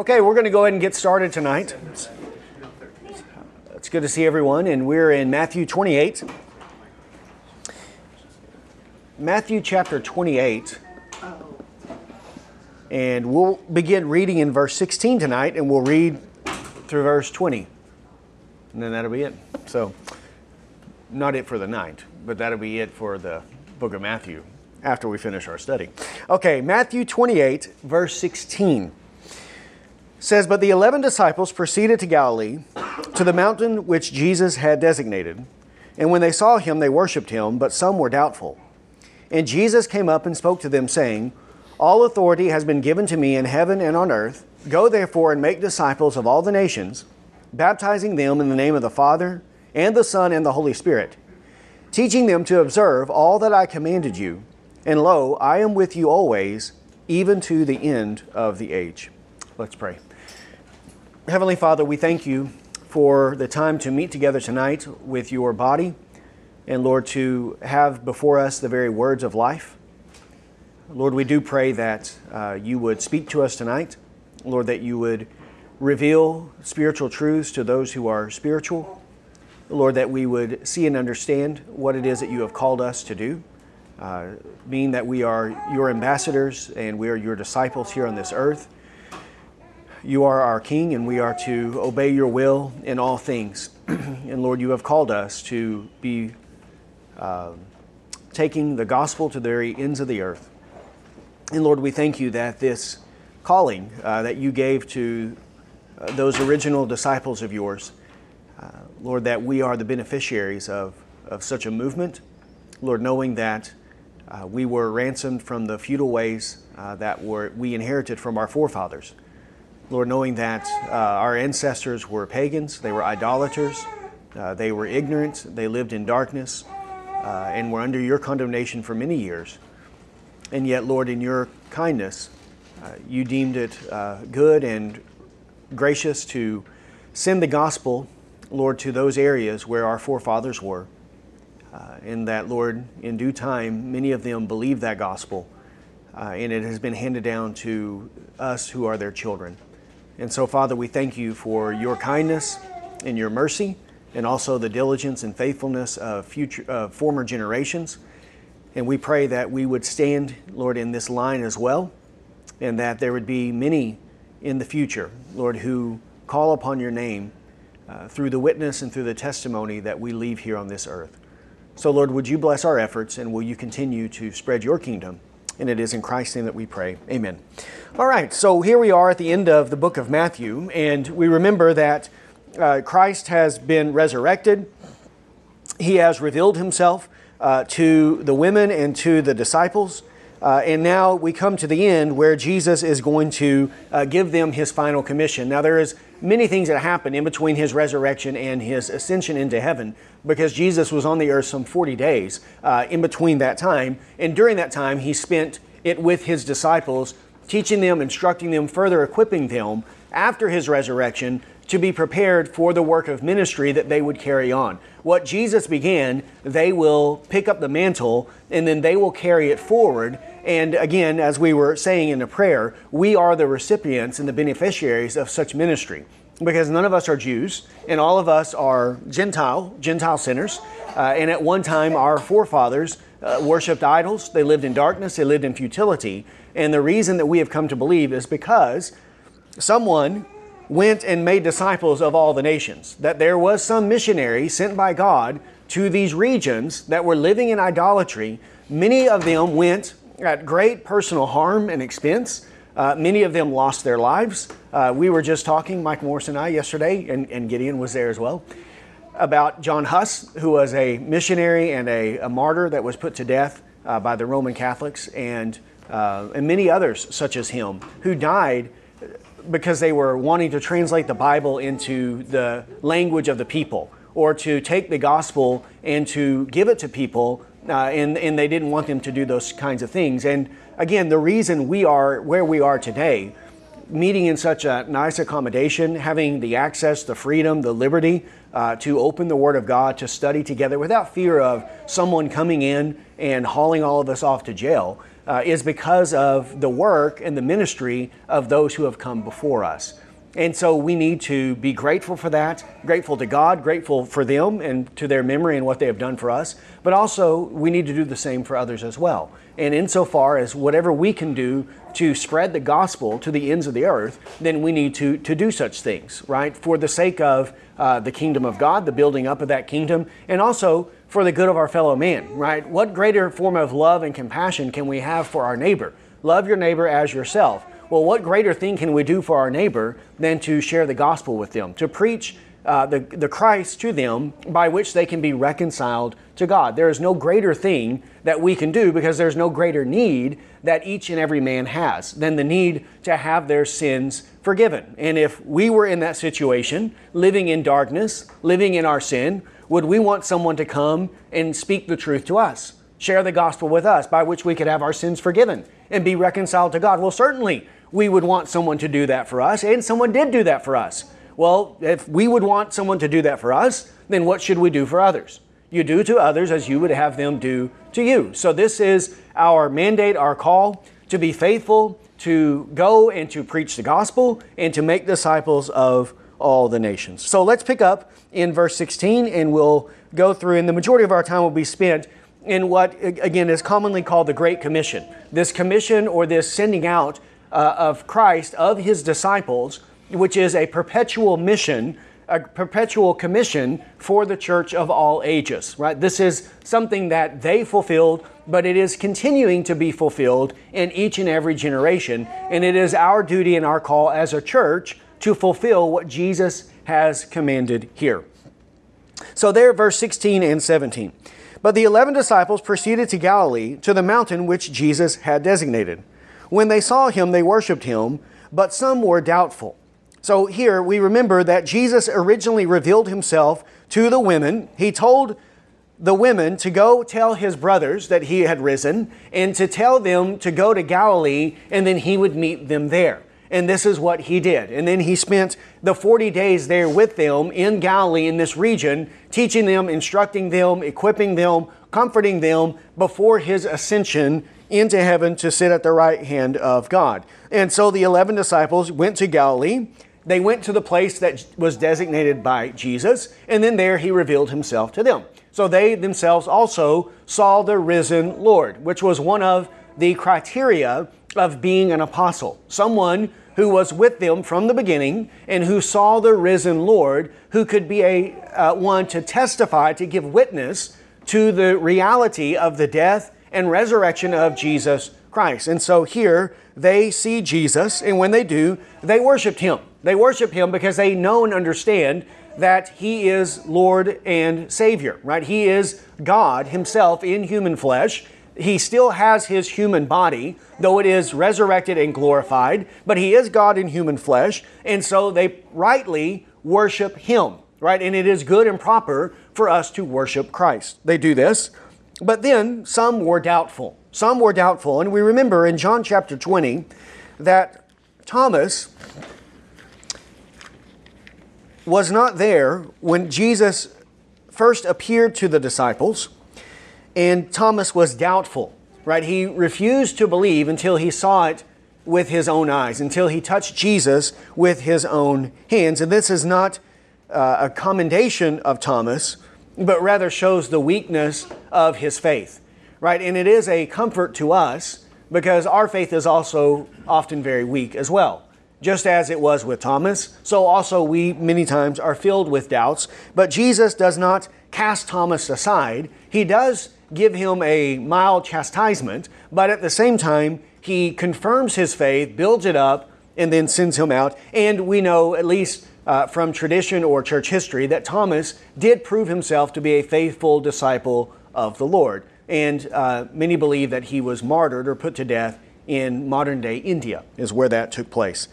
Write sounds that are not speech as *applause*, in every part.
Okay, we're going to go ahead and get started tonight. It's good to see everyone, and we're in Matthew 28. Matthew chapter 28. And we'll begin reading in verse 16 tonight, and we'll read through verse 20. And then that'll be it. So, not it for the night, but that'll be it for the book of Matthew after we finish our study. Okay, Matthew 28, verse 16 says, But the eleven disciples proceeded to Galilee, to the mountain which Jesus had designated. And when they saw him, they worshipped him, but some were doubtful. And Jesus came up and spoke to them, saying, All authority has been given to me in heaven and on earth. Go therefore and make disciples of all the nations, baptizing them in the name of the Father, and the Son, and the Holy Spirit, teaching them to observe all that I commanded you. And lo, I am with you always, even to the end of the age. Let's pray. Heavenly Father, we thank you for the time to meet together tonight with your body, and Lord, to have before us the very words of life. Lord, we do pray that uh, you would speak to us tonight. Lord, that you would reveal spiritual truths to those who are spiritual. Lord, that we would see and understand what it is that you have called us to do, uh, being that we are your ambassadors and we are your disciples here on this earth. You are our King, and we are to obey your will in all things. *clears throat* and Lord, you have called us to be uh, taking the gospel to the very ends of the earth. And Lord, we thank you that this calling uh, that you gave to uh, those original disciples of yours, uh, Lord, that we are the beneficiaries of, of such a movement. Lord, knowing that uh, we were ransomed from the futile ways uh, that were, we inherited from our forefathers. Lord, knowing that uh, our ancestors were pagans, they were idolaters, uh, they were ignorant, they lived in darkness, uh, and were under your condemnation for many years. And yet, Lord, in your kindness, uh, you deemed it uh, good and gracious to send the gospel, Lord, to those areas where our forefathers were. Uh, and that, Lord, in due time, many of them believed that gospel, and it has been handed down to us who are their children. And so, Father, we thank you for your kindness and your mercy, and also the diligence and faithfulness of future, uh, former generations. And we pray that we would stand, Lord, in this line as well, and that there would be many in the future, Lord, who call upon your name uh, through the witness and through the testimony that we leave here on this earth. So, Lord, would you bless our efforts and will you continue to spread your kingdom? And it is in Christ's name that we pray. Amen. All right, so here we are at the end of the book of Matthew, and we remember that uh, Christ has been resurrected. He has revealed himself uh, to the women and to the disciples. Uh, and now we come to the end where Jesus is going to uh, give them his final commission. Now, there is many things that happened in between his resurrection and his ascension into heaven because Jesus was on the earth some 40 days uh, in between that time. And during that time, he spent it with his disciples, teaching them, instructing them, further equipping them after his resurrection to be prepared for the work of ministry that they would carry on. What Jesus began, they will pick up the mantle and then they will carry it forward. And again, as we were saying in the prayer, we are the recipients and the beneficiaries of such ministry because none of us are Jews and all of us are Gentile, Gentile sinners. Uh, and at one time, our forefathers uh, worshiped idols, they lived in darkness, they lived in futility. And the reason that we have come to believe is because someone went and made disciples of all the nations. That there was some missionary sent by God to these regions that were living in idolatry. Many of them went at great personal harm and expense. Uh, many of them lost their lives. Uh, we were just talking, Mike Morris and I, yesterday, and, and Gideon was there as well, about John Huss, who was a missionary and a, a martyr that was put to death uh, by the Roman Catholics, and, uh, and many others, such as him, who died because they were wanting to translate the Bible into the language of the people or to take the gospel and to give it to people, uh, and, and they didn't want them to do those kinds of things. And again, the reason we are where we are today, meeting in such a nice accommodation, having the access, the freedom, the liberty uh, to open the Word of God, to study together without fear of someone coming in and hauling all of us off to jail. uh, is because of the work and the ministry of those who have come before us. And so we need to be grateful for that, grateful to God, grateful for them and to their memory and what they have done for us. But also, we need to do the same for others as well. And insofar as whatever we can do to spread the gospel to the ends of the earth, then we need to, to do such things, right? For the sake of uh, the kingdom of God, the building up of that kingdom, and also for the good of our fellow man, right? What greater form of love and compassion can we have for our neighbor? Love your neighbor as yourself. Well, what greater thing can we do for our neighbor than to share the gospel with them, to preach uh, the, the Christ to them by which they can be reconciled to God? There is no greater thing that we can do because there's no greater need that each and every man has than the need to have their sins forgiven. And if we were in that situation, living in darkness, living in our sin, would we want someone to come and speak the truth to us, share the gospel with us by which we could have our sins forgiven and be reconciled to God? Well, certainly we would want someone to do that for us, and someone did do that for us. Well, if we would want someone to do that for us, then what should we do for others? You do to others as you would have them do to you. So, this is our mandate, our call to be faithful, to go and to preach the gospel, and to make disciples of all the nations. So, let's pick up in verse 16 and we'll go through, and the majority of our time will be spent in what, again, is commonly called the Great Commission. This commission or this sending out uh, of Christ, of his disciples, which is a perpetual mission, a perpetual commission for the church of all ages, right? This is something that they fulfilled, but it is continuing to be fulfilled in each and every generation. And it is our duty and our call as a church to fulfill what Jesus has commanded here. So, there, verse 16 and 17. But the eleven disciples proceeded to Galilee, to the mountain which Jesus had designated. When they saw him, they worshiped him, but some were doubtful. So here we remember that Jesus originally revealed himself to the women. He told the women to go tell his brothers that he had risen and to tell them to go to Galilee and then he would meet them there. And this is what he did. And then he spent the 40 days there with them in Galilee in this region, teaching them, instructing them, equipping them, comforting them before his ascension into heaven to sit at the right hand of God. And so the 11 disciples went to Galilee. They went to the place that was designated by Jesus, and then there he revealed himself to them. So they themselves also saw the risen Lord, which was one of the criteria of being an apostle. Someone who was with them from the beginning and who saw the risen Lord, who could be a uh, one to testify, to give witness to the reality of the death and resurrection of Jesus Christ. And so here they see Jesus, and when they do, they worship him. They worship him because they know and understand that he is Lord and Savior, right? He is God himself in human flesh. He still has his human body, though it is resurrected and glorified, but he is God in human flesh, and so they rightly worship him, right? And it is good and proper for us to worship Christ. They do this but then some were doubtful. Some were doubtful. And we remember in John chapter 20 that Thomas was not there when Jesus first appeared to the disciples, and Thomas was doubtful, right? He refused to believe until he saw it with his own eyes, until he touched Jesus with his own hands. And this is not uh, a commendation of Thomas, but rather shows the weakness of his faith, right? And it is a comfort to us because our faith is also often very weak as well. Just as it was with Thomas, so also we many times are filled with doubts. But Jesus does not cast Thomas aside. He does give him a mild chastisement, but at the same time, he confirms his faith, builds it up, and then sends him out. And we know, at least uh, from tradition or church history that Thomas did prove himself to be a faithful disciple of the Lord. And uh, many believe that he was martyred or put to death in modern day India, is where that took place.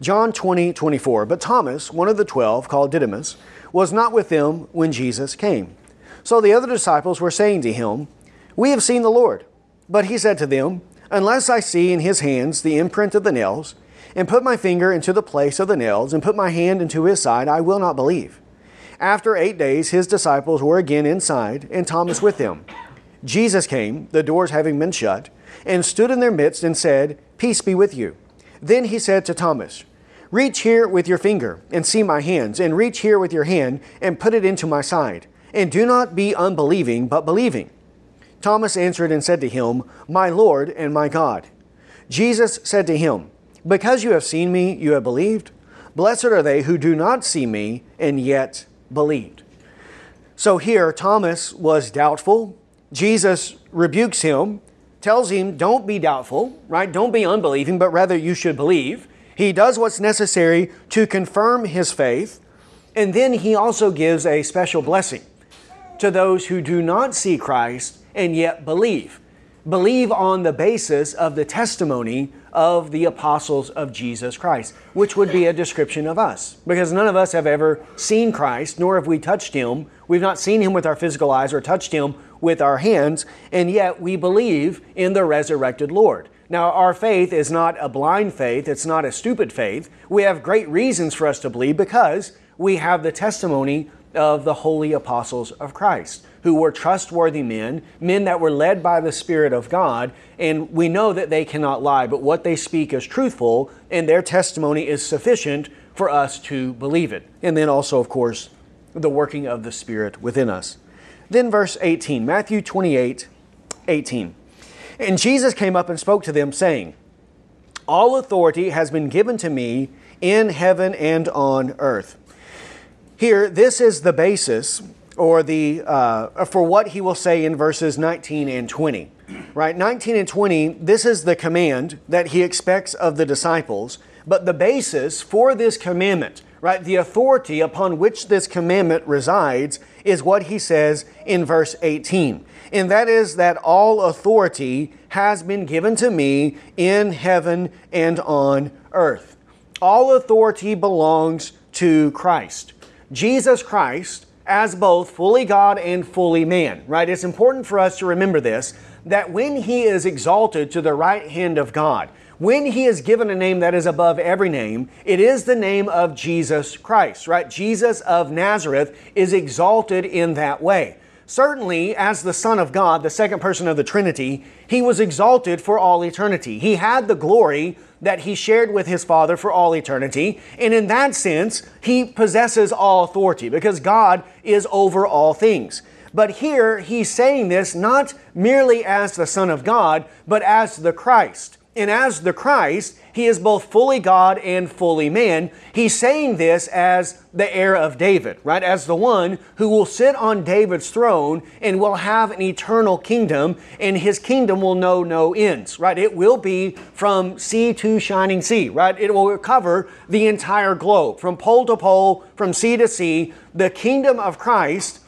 John 20, 24. But Thomas, one of the twelve, called Didymus, was not with them when Jesus came. So the other disciples were saying to him, We have seen the Lord. But he said to them, Unless I see in his hands the imprint of the nails, and put my finger into the place of the nails, and put my hand into his side, I will not believe. After eight days, his disciples were again inside, and Thomas with them. Jesus came, the doors having been shut, and stood in their midst and said, Peace be with you. Then he said to Thomas, Reach here with your finger and see my hands, and reach here with your hand and put it into my side. And do not be unbelieving, but believing. Thomas answered and said to him, My Lord and my God. Jesus said to him, Because you have seen me, you have believed. Blessed are they who do not see me and yet believed. So here, Thomas was doubtful. Jesus rebukes him, tells him, Don't be doubtful, right? Don't be unbelieving, but rather you should believe. He does what's necessary to confirm his faith. And then he also gives a special blessing to those who do not see Christ and yet believe. Believe on the basis of the testimony of the apostles of Jesus Christ, which would be a description of us. Because none of us have ever seen Christ, nor have we touched him. We've not seen him with our physical eyes or touched him with our hands, and yet we believe in the resurrected Lord. Now, our faith is not a blind faith, it's not a stupid faith. We have great reasons for us to believe because we have the testimony of the holy apostles of Christ, who were trustworthy men, men that were led by the Spirit of God, and we know that they cannot lie, but what they speak is truthful, and their testimony is sufficient for us to believe it. And then also, of course, the working of the Spirit within us. Then, verse 18, Matthew 28 18. And Jesus came up and spoke to them, saying, All authority has been given to me in heaven and on earth. Here, this is the basis or the uh, for what he will say in verses 19 and 20. Right? 19 and 20, this is the command that he expects of the disciples, but the basis for this commandment, right? The authority upon which this commandment resides is what he says in verse 18. And that is that all authority has been given to me in heaven and on earth. All authority belongs to Christ. Jesus Christ as both fully God and fully man, right? It's important for us to remember this that when he is exalted to the right hand of God, when he is given a name that is above every name, it is the name of Jesus Christ, right? Jesus of Nazareth is exalted in that way. Certainly, as the Son of God, the second person of the Trinity, he was exalted for all eternity. He had the glory that he shared with his Father for all eternity. And in that sense, he possesses all authority because God is over all things. But here, he's saying this not merely as the Son of God, but as the Christ. And as the Christ, he is both fully God and fully man. He's saying this as the heir of David, right? As the one who will sit on David's throne and will have an eternal kingdom, and his kingdom will know no ends, right? It will be from sea to shining sea, right? It will cover the entire globe, from pole to pole, from sea to sea. The kingdom of Christ,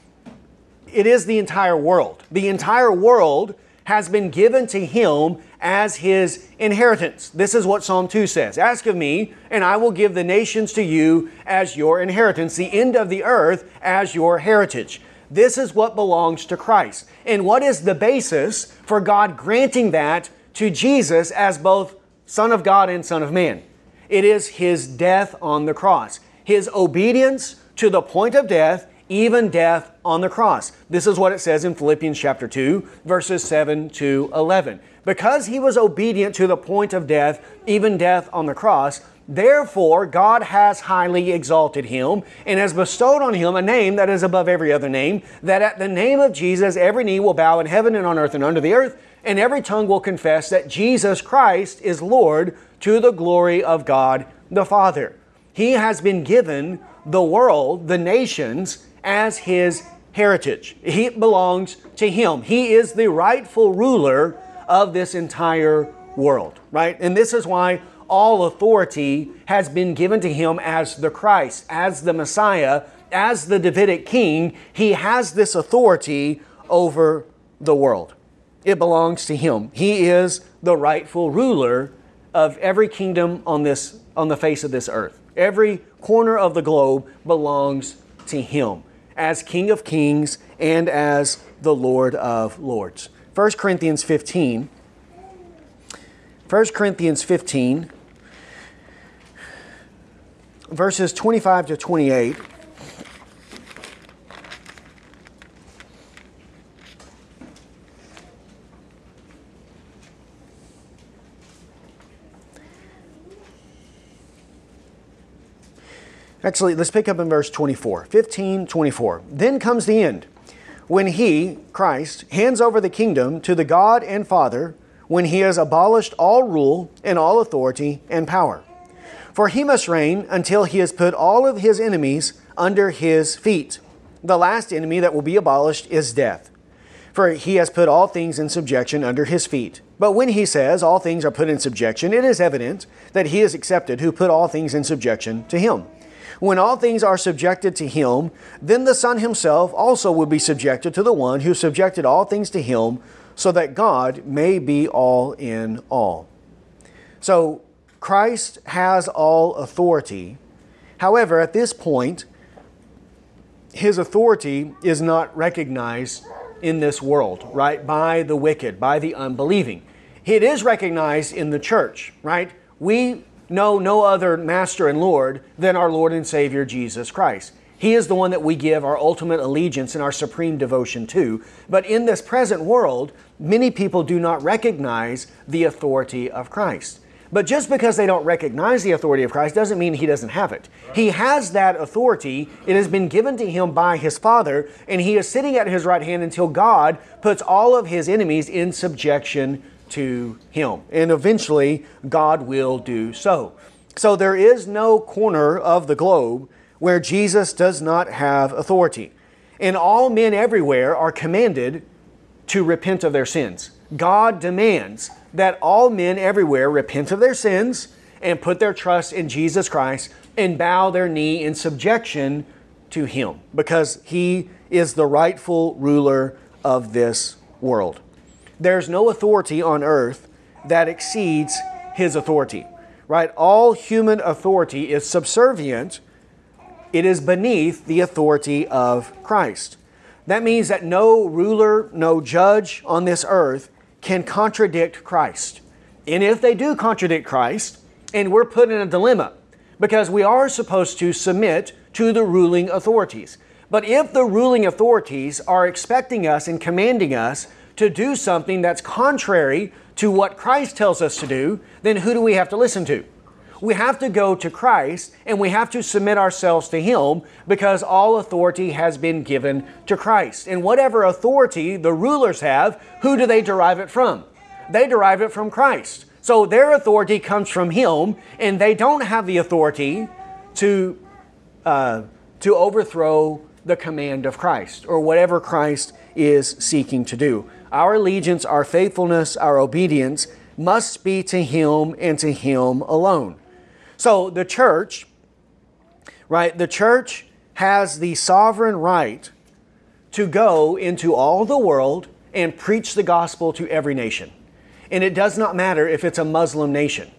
it is the entire world. The entire world has been given to him as his inheritance. This is what Psalm 2 says Ask of me, and I will give the nations to you as your inheritance, the end of the earth as your heritage. This is what belongs to Christ. And what is the basis for God granting that to Jesus as both Son of God and Son of Man? It is his death on the cross, his obedience to the point of death even death on the cross. This is what it says in Philippians chapter 2, verses 7 to 11. Because he was obedient to the point of death, even death on the cross, therefore God has highly exalted him and has bestowed on him a name that is above every other name, that at the name of Jesus every knee will bow in heaven and on earth and under the earth, and every tongue will confess that Jesus Christ is Lord to the glory of God the Father. He has been given the world, the nations, as his heritage. It belongs to him. He is the rightful ruler of this entire world, right? And this is why all authority has been given to him as the Christ, as the Messiah, as the Davidic king. He has this authority over the world. It belongs to him. He is the rightful ruler of every kingdom on this on the face of this earth. Every corner of the globe belongs to him as King of Kings and as the Lord of Lords. 1 Corinthians 15. 1 Corinthians 15, verses 25 to 28. Actually, let's pick up in verse 24. 15, 24. Then comes the end, when he, Christ, hands over the kingdom to the God and Father, when he has abolished all rule and all authority and power. For he must reign until he has put all of his enemies under his feet. The last enemy that will be abolished is death. For he has put all things in subjection under his feet. But when he says all things are put in subjection, it is evident that he is accepted who put all things in subjection to him. When all things are subjected to him, then the Son himself also will be subjected to the one who subjected all things to him, so that God may be all in all. So Christ has all authority. However, at this point, his authority is not recognized in this world, right? By the wicked, by the unbelieving. It is recognized in the church, right? We know no other master and Lord than our Lord and Savior Jesus Christ. He is the one that we give our ultimate allegiance and our supreme devotion to. But in this present world, many people do not recognize the authority of Christ. But just because they don't recognize the authority of Christ doesn't mean he doesn't have it. He has that authority. It has been given to him by his Father, and he is sitting at his right hand until God puts all of his enemies in subjection to him. And eventually, God will do so. So there is no corner of the globe where Jesus does not have authority. And all men everywhere are commanded to repent of their sins. God demands that all men everywhere repent of their sins and put their trust in Jesus Christ and bow their knee in subjection to Him because He is the rightful ruler of this world. There's no authority on earth that exceeds His authority, right? All human authority is subservient, it is beneath the authority of Christ. That means that no ruler, no judge on this earth can contradict Christ. And if they do contradict Christ, and we're put in a dilemma because we are supposed to submit to the ruling authorities. But if the ruling authorities are expecting us and commanding us to do something that's contrary to what Christ tells us to do, then who do we have to listen to? We have to go to Christ and we have to submit ourselves to Him because all authority has been given to Christ. And whatever authority the rulers have, who do they derive it from? They derive it from Christ. So their authority comes from Him, and they don't have the authority to, uh, to overthrow the command of Christ or whatever Christ is seeking to do. Our allegiance, our faithfulness, our obedience must be to Him and to Him alone. So the church, right, the church has the sovereign right to go into all the world and preach the gospel to every nation. And it does not matter if it's a Muslim nation.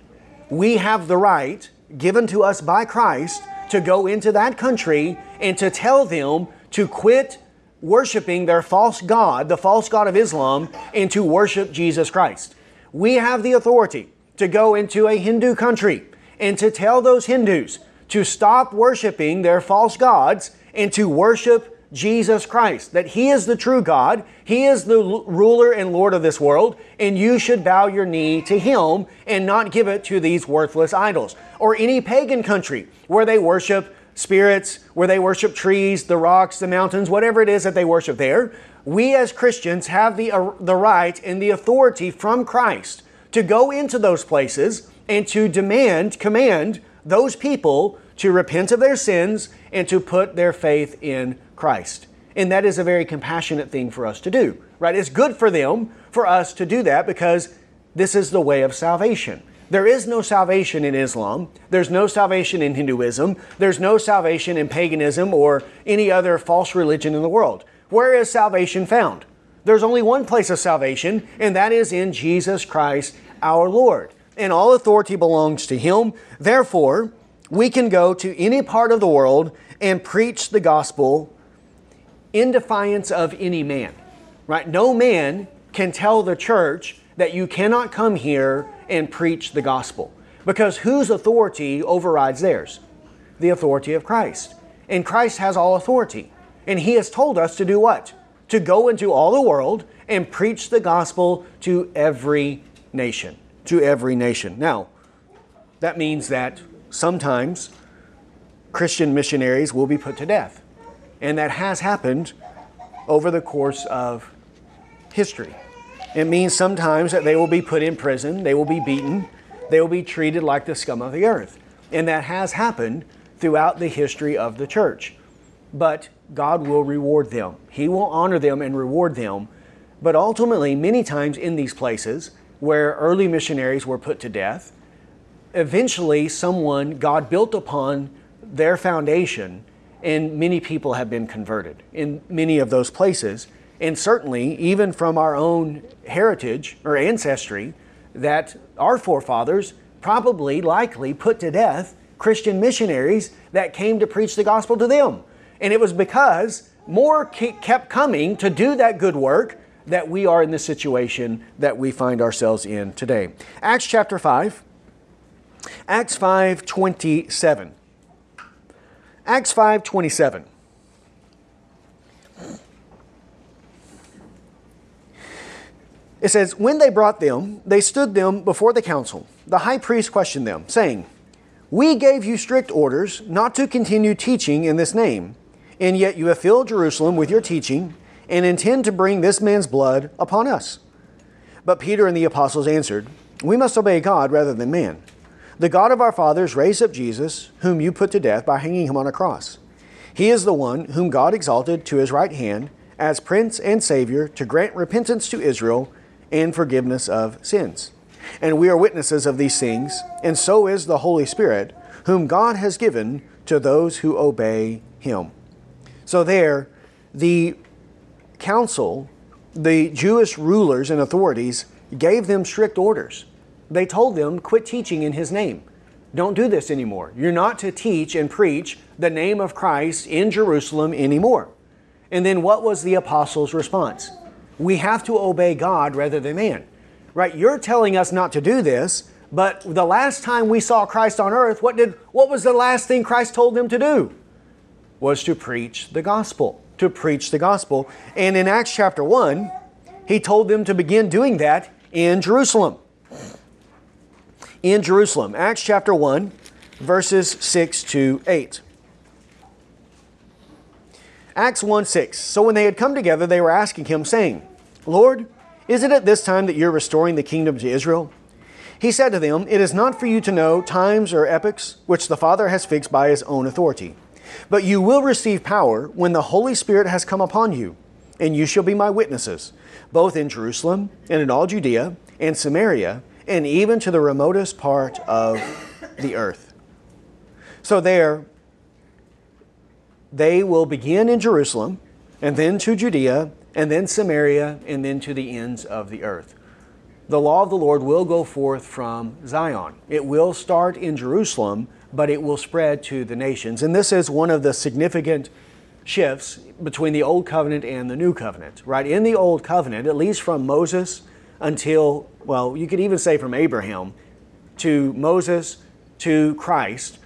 We have the right given to us by Christ to go into that country and to tell them to quit worshiping their false God, the false God of Islam, and to worship Jesus Christ. We have the authority to go into a Hindu country and to tell those Hindus to stop worshiping their false gods and to worship Jesus Christ, that He is the true God, He is the ruler and Lord of this world, and you should bow your knee to Him and not give it to these worthless idols. Or any pagan country where they worship spirits, where they worship trees, the rocks, the mountains, whatever it is that they worship there. We as Christians have the, uh, the right and the authority from Christ to go into those places and to demand, command those people to repent of their sins and to put their faith in Christ. And that is a very compassionate thing for us to do, right? It's good for them, for us to do that because this is the way of salvation. There is no salvation in Islam. There's no salvation in Hinduism. There's no salvation in paganism or any other false religion in the world. Where is salvation found? There's only one place of salvation, and that is in Jesus Christ our Lord. And all authority belongs to Him. Therefore, we can go to any part of the world and preach the gospel in defiance of any man. Right? No man can tell the church that you cannot come here and preach the gospel. Because whose authority overrides theirs? The authority of Christ. And Christ has all authority. And He has told us to do what? To go into all the world and preach the gospel to every nation. To every nation. Now, that means that sometimes Christian missionaries will be put to death. And that has happened over the course of history. It means sometimes that they will be put in prison, they will be beaten, they will be treated like the scum of the earth. And that has happened throughout the history of the church. But God will reward them. He will honor them and reward them. But ultimately, many times in these places where early missionaries were put to death, eventually someone, God built upon their foundation, and many people have been converted in many of those places. And certainly, even from our own heritage or ancestry, that our forefathers probably, likely put to death Christian missionaries that came to preach the gospel to them. And it was because more kept coming to do that good work that we are in the situation that we find ourselves in today. Acts chapter 5. Acts 5:27. Acts 5:27. It says, When they brought them, they stood them before the council. The high priest questioned them, saying, We gave you strict orders not to continue teaching in this name, and yet you have filled Jerusalem with your teaching and intend to bring this man's blood upon us. But Peter and the apostles answered, We must obey God rather than man. The God of our fathers raised up Jesus, whom you put to death by hanging him on a cross. He is the one whom God exalted to his right hand as Prince and Savior to grant repentance to Israel and forgiveness of sins. And we are witnesses of these things, and so is the Holy Spirit, whom God has given to those who obey him. So, there, the council, the Jewish rulers and authorities, gave them strict orders. They told them, quit teaching in his name. Don't do this anymore. You're not to teach and preach the name of Christ in Jerusalem anymore. And then what was the apostles' response? We have to obey God rather than man. Right? You're telling us not to do this, but the last time we saw Christ on earth, what did what was the last thing Christ told them to do? Was to preach the gospel. To preach the gospel. And in Acts chapter 1, he told them to begin doing that in Jerusalem. In Jerusalem. Acts chapter 1, verses 6 to 8. Acts 1 6. So when they had come together, they were asking him, saying, Lord, is it at this time that you're restoring the kingdom to Israel? He said to them, It is not for you to know times or epochs which the Father has fixed by his own authority. But you will receive power when the Holy Spirit has come upon you, and you shall be my witnesses, both in Jerusalem and in all Judea and Samaria, and even to the remotest part of the earth. So there, they will begin in Jerusalem, and then to Judea, and then Samaria, and then to the ends of the earth. The law of the Lord will go forth from Zion. It will start in Jerusalem, but it will spread to the nations. And this is one of the significant shifts between the Old Covenant and the New Covenant, right? In the Old Covenant, at least from Moses until, well, you could even say from Abraham to Moses to Christ,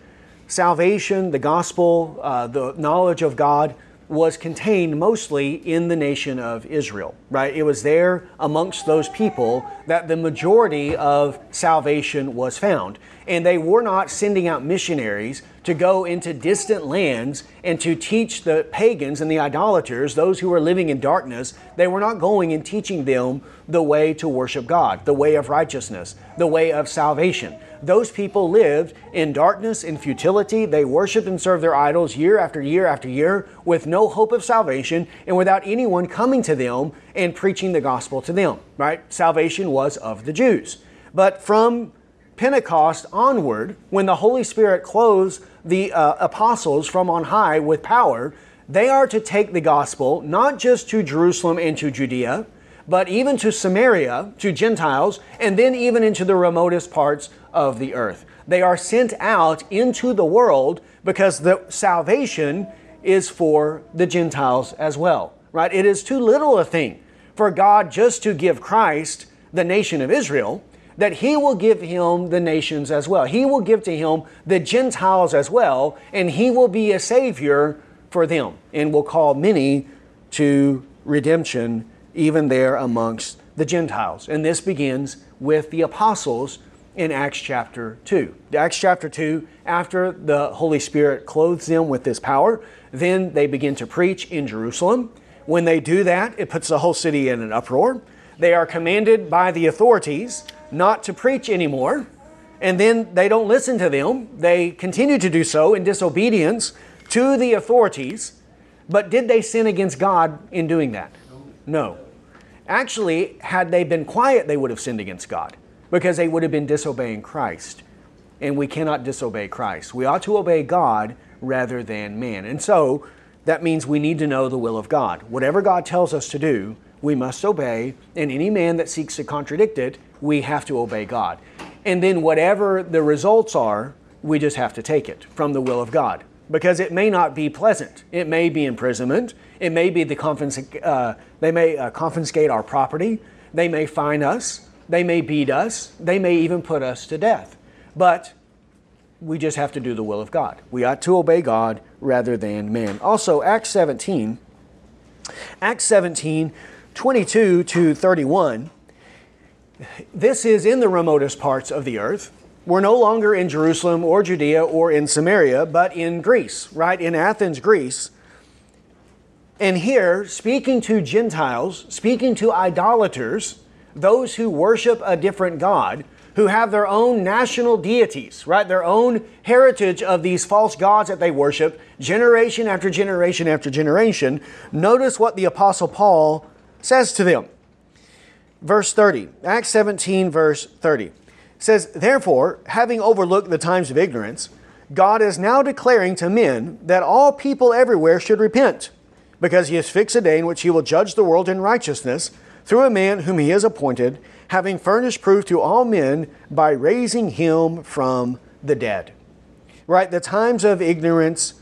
salvation, the gospel, uh, the knowledge of God was contained mostly in the nation of Israel, right? It was there amongst those people that the majority of salvation was found. And they were not sending out missionaries to go into distant lands and to teach the pagans and the idolaters, those who were living in darkness, they were not going and teaching them the way to worship God, the way of righteousness, the way of salvation. Those people lived in darkness and futility. They worshiped and served their idols year after year after year with no hope of salvation and without anyone coming to them and preaching the gospel to them, right? Salvation was of the Jews. But from Pentecost onward, when the Holy Spirit clothes the uh, apostles from on high with power, they are to take the gospel not just to Jerusalem and to Judea, but even to Samaria, to Gentiles, and then even into the remotest parts of the earth. They are sent out into the world because the salvation is for the Gentiles as well, right? It is too little a thing for God just to give Christ the nation of Israel that he will give him the nations as well. He will give to him the Gentiles as well, and he will be a savior for them and will call many to redemption even there amongst the Gentiles. And this begins with the apostles in Acts chapter 2. Acts chapter 2, after the Holy Spirit clothes them with this power, then they begin to preach in Jerusalem. When they do that, it puts the whole city in an uproar. They are commanded by the authorities not to preach anymore, and then they don't listen to them. They continue to do so in disobedience to the authorities. But did they sin against God in doing that? No. Actually, had they been quiet, they would have sinned against God because they would have been disobeying Christ. And we cannot disobey Christ. We ought to obey God rather than man. And so that means we need to know the will of God. Whatever God tells us to do, we must obey. And any man that seeks to contradict it, we have to obey God. And then whatever the results are, we just have to take it from the will of God because it may not be pleasant. It may be imprisonment. It may be the confisc- uh, they may uh, confiscate our property. They may fine us. They may beat us. They may even put us to death. But we just have to do the will of God. We ought to obey God rather than man. Also, Acts 17, Acts 17, 22 to 31. This is in the remotest parts of the earth. We're no longer in Jerusalem or Judea or in Samaria, but in Greece, right? In Athens, Greece. And here, speaking to Gentiles, speaking to idolaters, those who worship a different God, who have their own national deities, right? Their own heritage of these false gods that they worship, generation after generation after generation. Notice what the Apostle Paul says to them. Verse 30, Acts 17, verse 30 says, Therefore, having overlooked the times of ignorance, God is now declaring to men that all people everywhere should repent, because he has fixed a day in which he will judge the world in righteousness through a man whom he has appointed, having furnished proof to all men by raising him from the dead. Right? The times of ignorance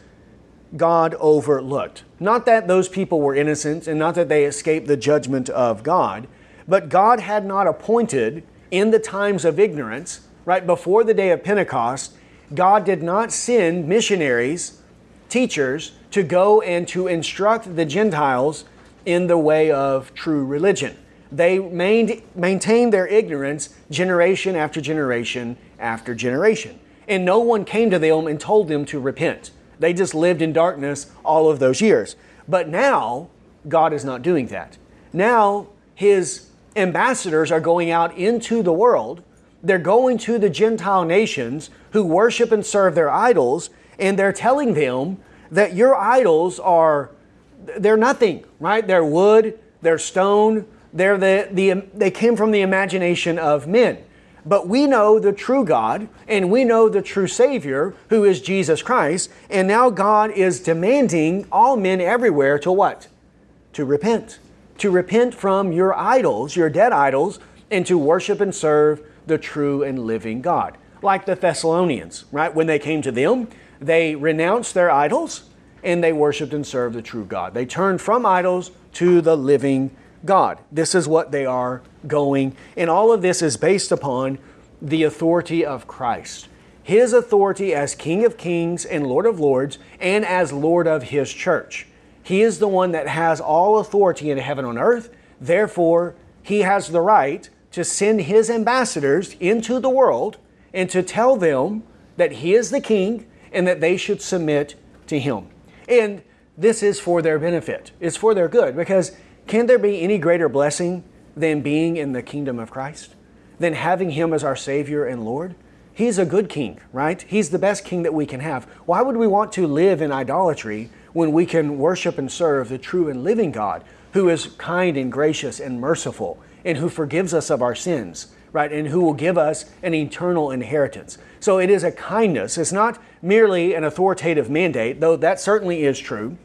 God overlooked. Not that those people were innocent and not that they escaped the judgment of God, but God had not appointed in the times of ignorance, right before the day of Pentecost, God did not send missionaries, teachers, to go and to instruct the Gentiles in the way of true religion. They maintained their ignorance generation after generation after generation. And no one came to them and told them to repent. They just lived in darkness all of those years. But now, God is not doing that. Now, His ambassadors are going out into the world. They're going to the Gentile nations who worship and serve their idols, and they're telling them that your idols are they're nothing, right? They're wood, they're stone, they're the, the, they came from the imagination of men. But we know the true God and we know the true Savior who is Jesus Christ. And now God is demanding all men everywhere to what? To repent. To repent from your idols, your dead idols, and to worship and serve the true and living God. Like the Thessalonians, right? When they came to them, they renounced their idols and they worshiped and served the true God. They turned from idols to the living God. This is what they are going. And all of this is based upon the authority of Christ. His authority as King of Kings and Lord of Lords and as Lord of His church. He is the one that has all authority in heaven and earth. Therefore, He has the right to send His ambassadors into the world and to tell them that He is the King and that they should submit to Him. And this is for their benefit. It's for their good because can there be any greater blessing than being in the kingdom of Christ? Than having Him as our Savior and Lord? He's a good king, right? He's the best king that we can have. Why would we want to live in idolatry when we can worship and serve the true and living God who is kind and gracious and merciful and who forgives us of our sins, right? And who will give us an eternal inheritance. So it is a kindness. It's not merely an authoritative mandate, though that certainly is true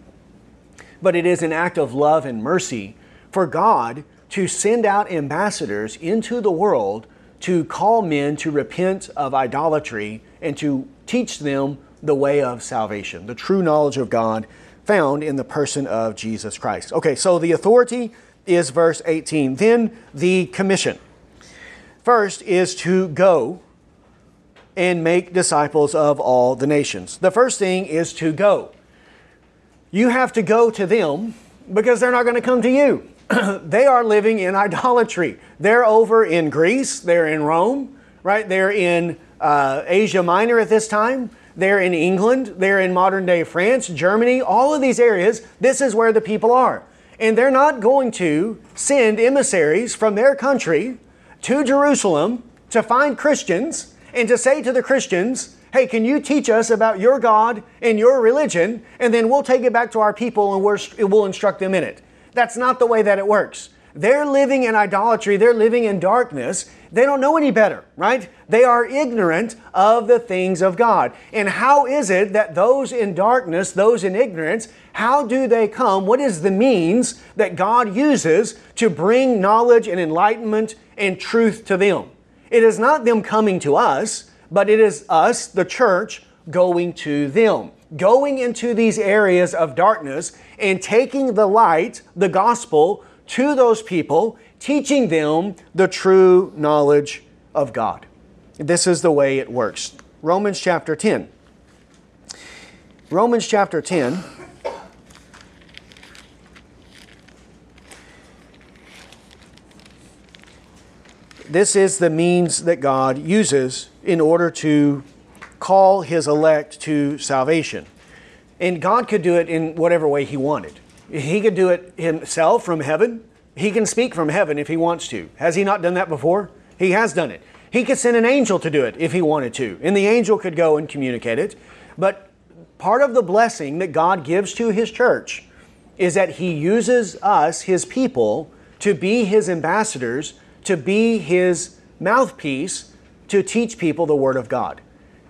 but it is an act of love and mercy for God to send out ambassadors into the world to call men to repent of idolatry and to teach them the way of salvation, the true knowledge of God found in the person of Jesus Christ. Okay, so the authority is verse 18. Then the commission. First is to go and make disciples of all the nations. The first thing is to go. You have to go to them because they're not going to come to you. *clears throat* they are living in idolatry. They're over in Greece, they're in Rome, right? They're in uh, Asia Minor at this time. They're in England. They're in modern day France, Germany, all of these areas. This is where the people are. And they're not going to send emissaries from their country to Jerusalem to find Christians and to say to the Christians, hey, can you teach us about your God and your religion? And then we'll take it back to our people and we'll instruct them in it. That's not the way that it works. They're living in idolatry, they're living in darkness. They don't know any better, right? They are ignorant of the things of God. And how is it that those in darkness, those in ignorance, how do they come? What is the means that God uses to bring knowledge and enlightenment and truth to them? It is not them coming to us, but it is us, the church, going to them. Going into these areas of darkness and taking the light, the gospel, to those people, teaching them the true knowledge of God. This is the way it works. Romans chapter 10. Romans chapter 10. This is the means that God uses in order to call his elect to salvation. And God could do it in whatever way he wanted. He could do it himself from heaven. He can speak from heaven if he wants to. Has he not done that before? He has done it. He could send an angel to do it if he wanted to, and the angel could go and communicate it. But part of the blessing that God gives to his church is that he uses us, his people, to be his ambassadors, to be his mouthpiece, to teach people the word of God.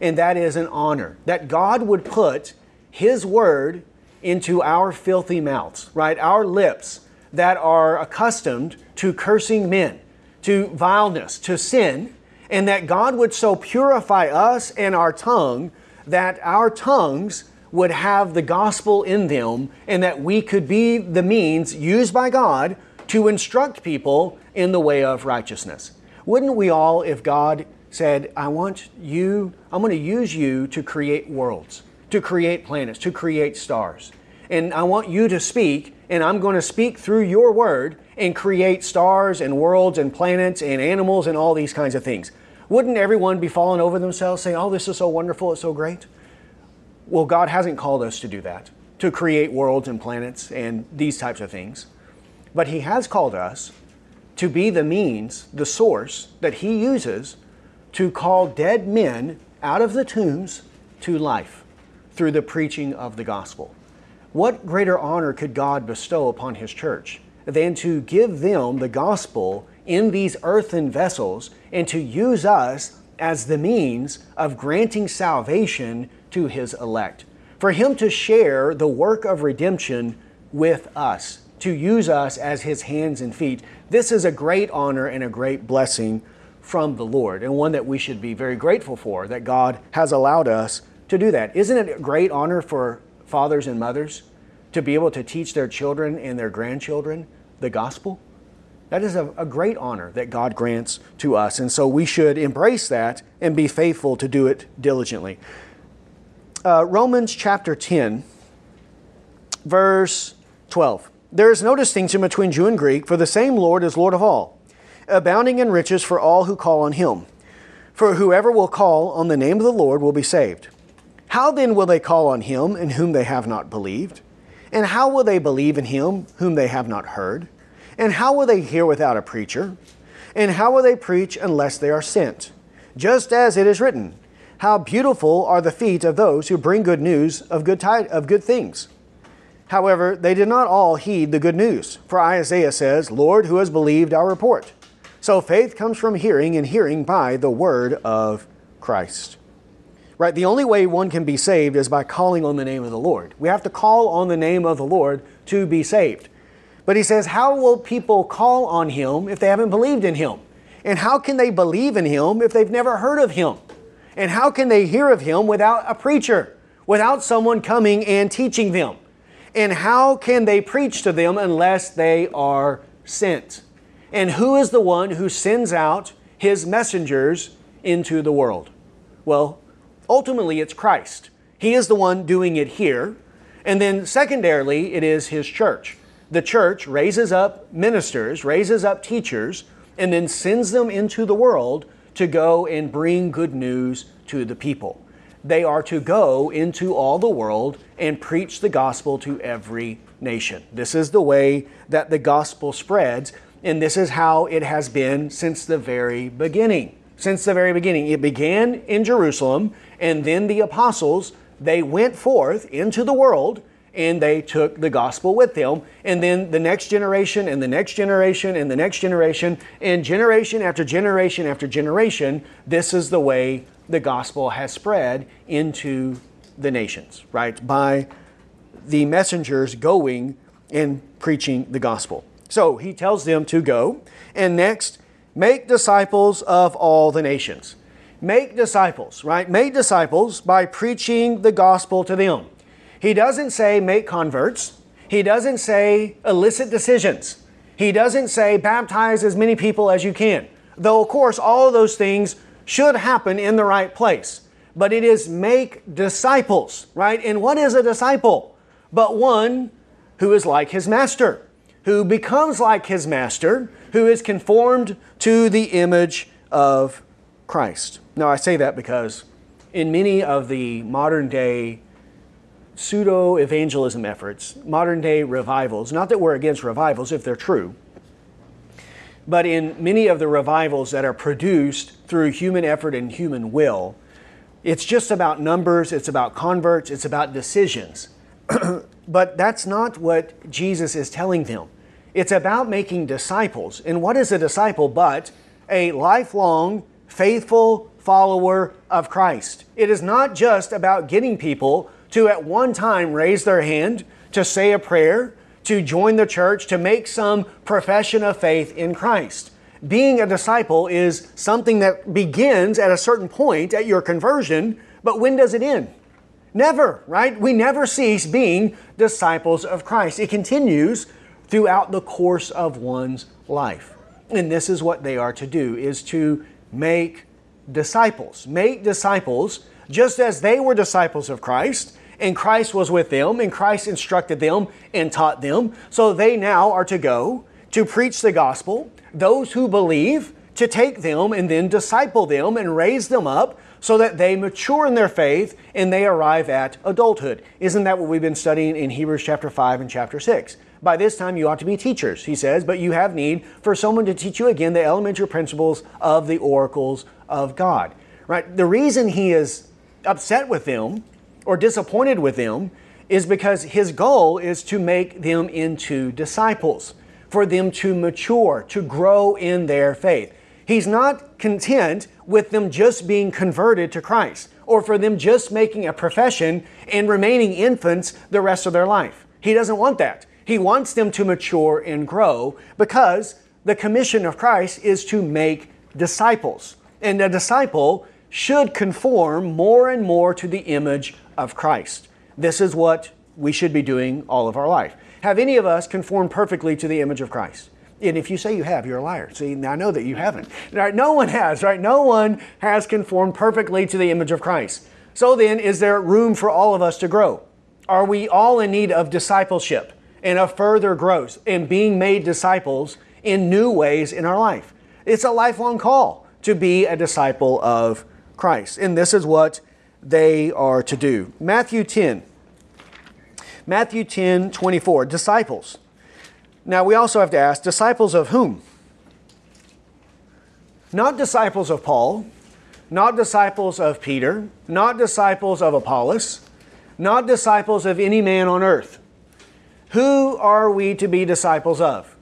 And that is an honor that God would put his word into our filthy mouths, right? Our lips that are accustomed to cursing men, to vileness, to sin, and that God would so purify us and our tongue that our tongues would have the gospel in them and that we could be the means used by God to instruct people in the way of righteousness. Wouldn't we all, if God said, I want you, I'm going to use you to create worlds, to create planets, to create stars and I want you to speak, and I'm going to speak through your word and create stars and worlds and planets and animals and all these kinds of things. Wouldn't everyone be falling over themselves saying, Oh, this is so wonderful, it's so great? Well, God hasn't called us to do that, to create worlds and planets and these types of things. But He has called us to be the means, the source that He uses to call dead men out of the tombs to life through the preaching of the gospel. What greater honor could God bestow upon His church than to give them the gospel in these earthen vessels and to use us as the means of granting salvation to His elect? For Him to share the work of redemption with us, to use us as His hands and feet, this is a great honor and a great blessing from the Lord, and one that we should be very grateful for that God has allowed us to do that. Isn't it a great honor for fathers and mothers to be able to teach their children and their grandchildren the gospel? That is a, a, great honor that God grants to us. And so we should embrace that and be faithful to do it diligently. Uh, Romans chapter 10, verse 12. There is no distinction between Jew and Greek, for the same Lord is Lord of all, abounding in riches for all who call on him. For whoever will call on the name of the Lord will be saved. How then will they call on him in whom they have not believed? And how will they believe in him whom they have not heard? And how will they hear without a preacher? And how will they preach unless they are sent? Just as it is written, How beautiful are the feet of those who bring good news of good, of good things. However, they did not all heed the good news. For Isaiah says, Lord, who has believed our report? So faith comes from hearing, and hearing by the word of Christ right? The only way one can be saved is by calling on the name of the Lord. We have to call on the name of the Lord to be saved. But he says, How will people call on him if they haven't believed in him? And how can they believe in him if they've never heard of him? And how can they hear of him without a preacher, without someone coming and teaching them? And how can they preach to them unless they are sent? And who is the one who sends out his messengers into the world? Well, ultimately it's Christ. He is the one doing it here. And then, secondarily, it is His church. The church raises up ministers, raises up teachers, and then sends them into the world to go and bring good news to the people. They are to go into all the world and preach the gospel to every nation. This is the way that the gospel spreads, and this is how it has been since the very beginning. Since the very beginning, it began in Jerusalem, and then the apostles they went forth into the world and they took the gospel with them. And then the next generation, and the next generation, and the next generation, and generation after generation after generation, this is the way the gospel has spread into the nations, right? By the messengers going and preaching the gospel. So he tells them to go. And next, make disciples of all the nations. Make disciples, right? Make disciples by preaching the gospel to them. He doesn't say make converts. He doesn't say elicit decisions. He doesn't say baptize as many people as you can. Though, of course, all of those things should happen in the right place. But it is make disciples, right? And what is a disciple? But one who is like his master, who becomes like his master, who is conformed to the image of Christ. Now, I say that because in many of the modern day pseudo evangelism efforts, modern day revivals, not that we're against revivals if they're true, but in many of the revivals that are produced through human effort and human will, it's just about numbers, it's about converts, it's about decisions. *clears throat* but that's not what Jesus is telling them. It's about making disciples. And what is a disciple but a lifelong, faithful follower of Christ? It is not just about getting people to at one time raise their hand, to say a prayer, to join the church, to make some profession of faith in Christ. Being a disciple is something that begins at a certain point at your conversion, but when does it end? Never, right? We never cease being disciples of Christ. It continues throughout the course of one's life. And this is what they are to do is to make disciples. Make disciples just as they were disciples of Christ and Christ was with them, and Christ instructed them and taught them. So they now are to go to preach the gospel, those who believe, to take them and then disciple them and raise them up so that they mature in their faith and they arrive at adulthood. Isn't that what we've been studying in Hebrews chapter 5 and chapter 6? By this time, you ought to be teachers, he says, but you have need for someone to teach you again the elementary principles of the oracles of God. Right? The reason he is upset with them or disappointed with them is because his goal is to make them into disciples, for them to mature, to grow in their faith. He's not content with them just being converted to Christ or for them just making a profession and remaining infants the rest of their life. He doesn't want that. He wants them to mature and grow because the commission of Christ is to make disciples. And a disciple should conform more and more to the image of Christ. This is what we should be doing all of our life. Have any of us conformed perfectly to the image of Christ? And if you say you have, you're a liar. See, I know that you haven't. Right? No one has, right? No one has conformed perfectly to the image of Christ. So then, is there room for all of us to grow? Are we all in need of discipleship and of further growth and being made disciples in new ways in our life? It's a lifelong call to be a disciple of Christ. And this is what they are to do. Matthew 10. Matthew 10, 24. Disciples. Now we also have to ask disciples of whom? Not disciples of Paul, not disciples of Peter, not disciples of Apollos, not disciples of any man on earth. Who are we to be disciples of?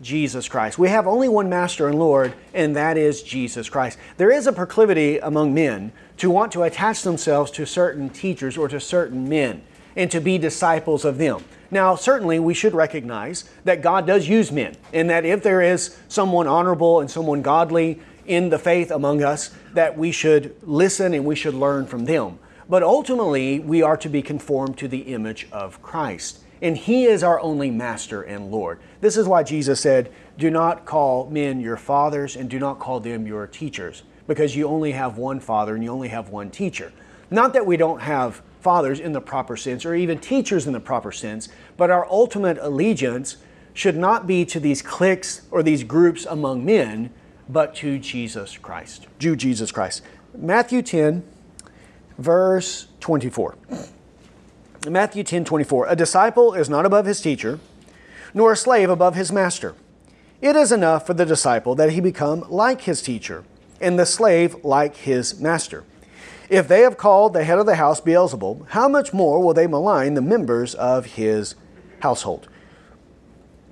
Jesus Christ. We have only one Master and Lord, and that is Jesus Christ. There is a proclivity among men to want to attach themselves to certain teachers or to certain men and to be disciples of them. Now, certainly we should recognize that God does use men, and that if there is someone honorable and someone godly in the faith among us, that we should listen and we should learn from them. But ultimately, we are to be conformed to the image of Christ and He is our only Master and Lord. This is why Jesus said, Do not call men your fathers and do not call them your teachers, because you only have one Father and you only have one teacher. Not that we don't have fathers in the proper sense or even teachers in the proper sense, but our ultimate allegiance should not be to these cliques or these groups among men, but to Jesus Christ. To Jesus Christ. Matthew 10, verse 24. Matthew 10, 24. A disciple is not above his teacher, nor a slave above his master. It is enough for the disciple that he become like his teacher, and the slave like his master. If they have called the head of the house Beelzebub, how much more will they malign the members of his household?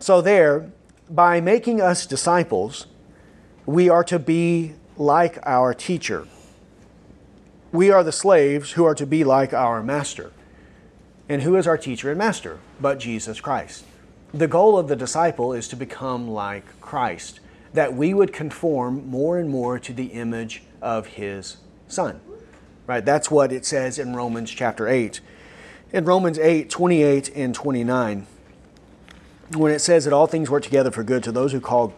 So, there, by making us disciples, we are to be like our teacher. We are the slaves who are to be like our master. And who is our teacher and master? But Jesus Christ. The goal of the disciple is to become like Christ, that we would conform more and more to the image of his Son. Right? That's what it says in Romans chapter 8. In Romans 8, 28 and 29, when it says that all things work together for good to those who call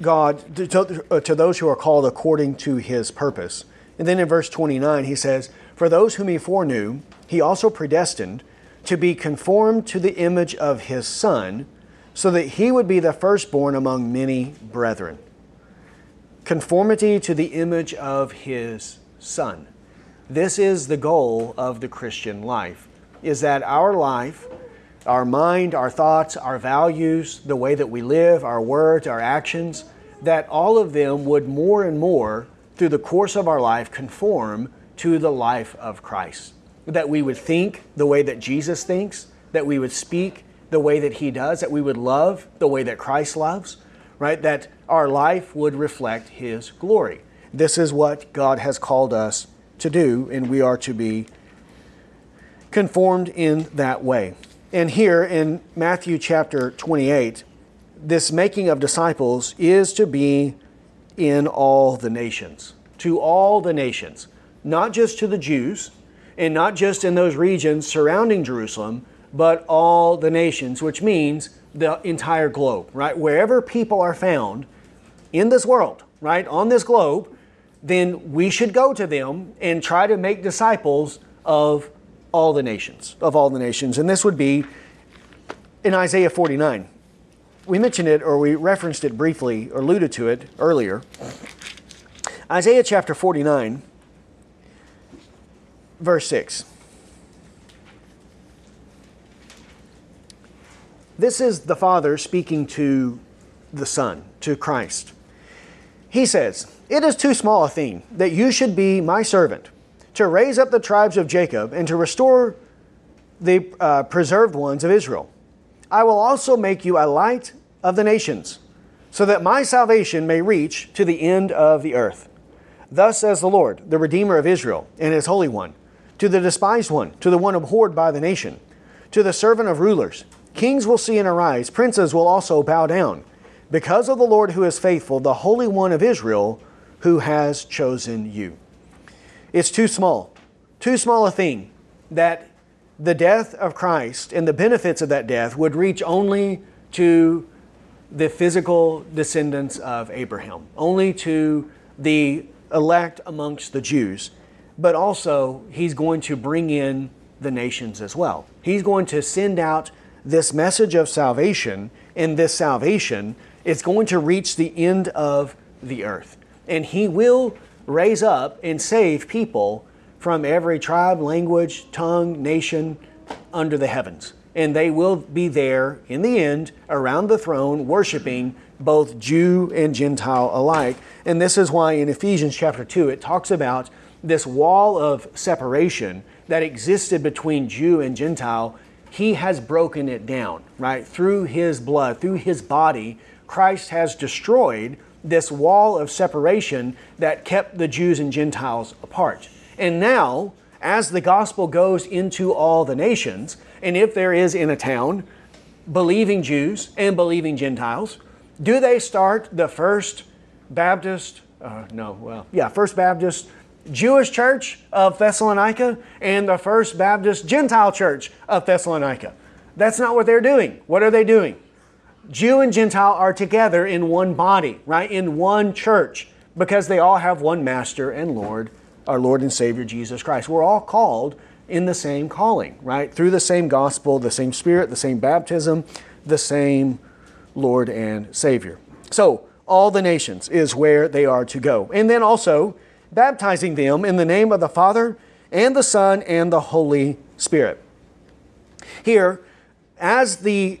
God, to, to, uh, to those who are called according to his purpose. And then in verse 29, he says, For those whom he foreknew, he also predestined to be conformed to the image of his Son, so that he would be the firstborn among many brethren. Conformity to the image of his Son. This is the goal of the Christian life, is that our life, our mind, our thoughts, our values, the way that we live, our words, our actions, that all of them would more and more, through the course of our life, conform to the life of Christ. That we would think the way that Jesus thinks, that we would speak the way that He does, that we would love the way that Christ loves, right? That our life would reflect His glory. This is what God has called us to do, and we are to be conformed in that way. And here in Matthew chapter 28, this making of disciples is to be in all the nations, to all the nations, not just to the Jews, and not just in those regions surrounding Jerusalem, but all the nations, which means the entire globe, right? Wherever people are found in this world, right, on this globe, then we should go to them and try to make disciples of all the nations, of all the nations. And this would be in Isaiah 49. We mentioned it or we referenced it briefly or alluded to it earlier. Isaiah chapter 49, verse 6. This is the Father speaking to the Son, to Christ. He says, It is too small a thing that you should be my servant, to raise up the tribes of Jacob and to restore the uh, preserved ones of Israel. I will also make you a light of the nations, so that my salvation may reach to the end of the earth. Thus says the Lord, the Redeemer of Israel, and his Holy One, to the despised one, to the one abhorred by the nation, to the servant of rulers. Kings will see and arise, princes will also bow down, because of the Lord who is faithful, the Holy One of Israel, who has chosen you. It's too small, too small a thing that the death of Christ and the benefits of that death would reach only to the physical descendants of Abraham, only to the elect amongst the Jews, but also he's going to bring in the nations as well. He's going to send out this message of salvation, and this salvation is going to reach the end of the earth. And he will raise up and save people from every tribe, language, tongue, nation under the heavens and they will be there in the end around the throne worshiping both Jew and Gentile alike. And this is why in Ephesians chapter 2 it talks about this wall of separation that existed between Jew and Gentile. He has broken it down, right? Through his blood, through his body, Christ has destroyed this wall of separation that kept the Jews and Gentiles apart. And now, as the gospel goes into all the nations, and if there is in a town believing Jews and believing Gentiles, do they start the first Baptist, uh, no, well, yeah, First Baptist Jewish church of Thessalonica and the First Baptist Gentile church of Thessalonica? That's not what they're doing. What are they doing? Jew and Gentile are together in one body, right? In one church because they all have one master and Lord, our Lord and Savior Jesus Christ. We're all called in the same calling, right? Through the same gospel, the same spirit, the same baptism, the same Lord and Savior. So, all the nations is where they are to go. And then also, baptizing them in the name of the Father and the Son and the Holy Spirit. Here, as the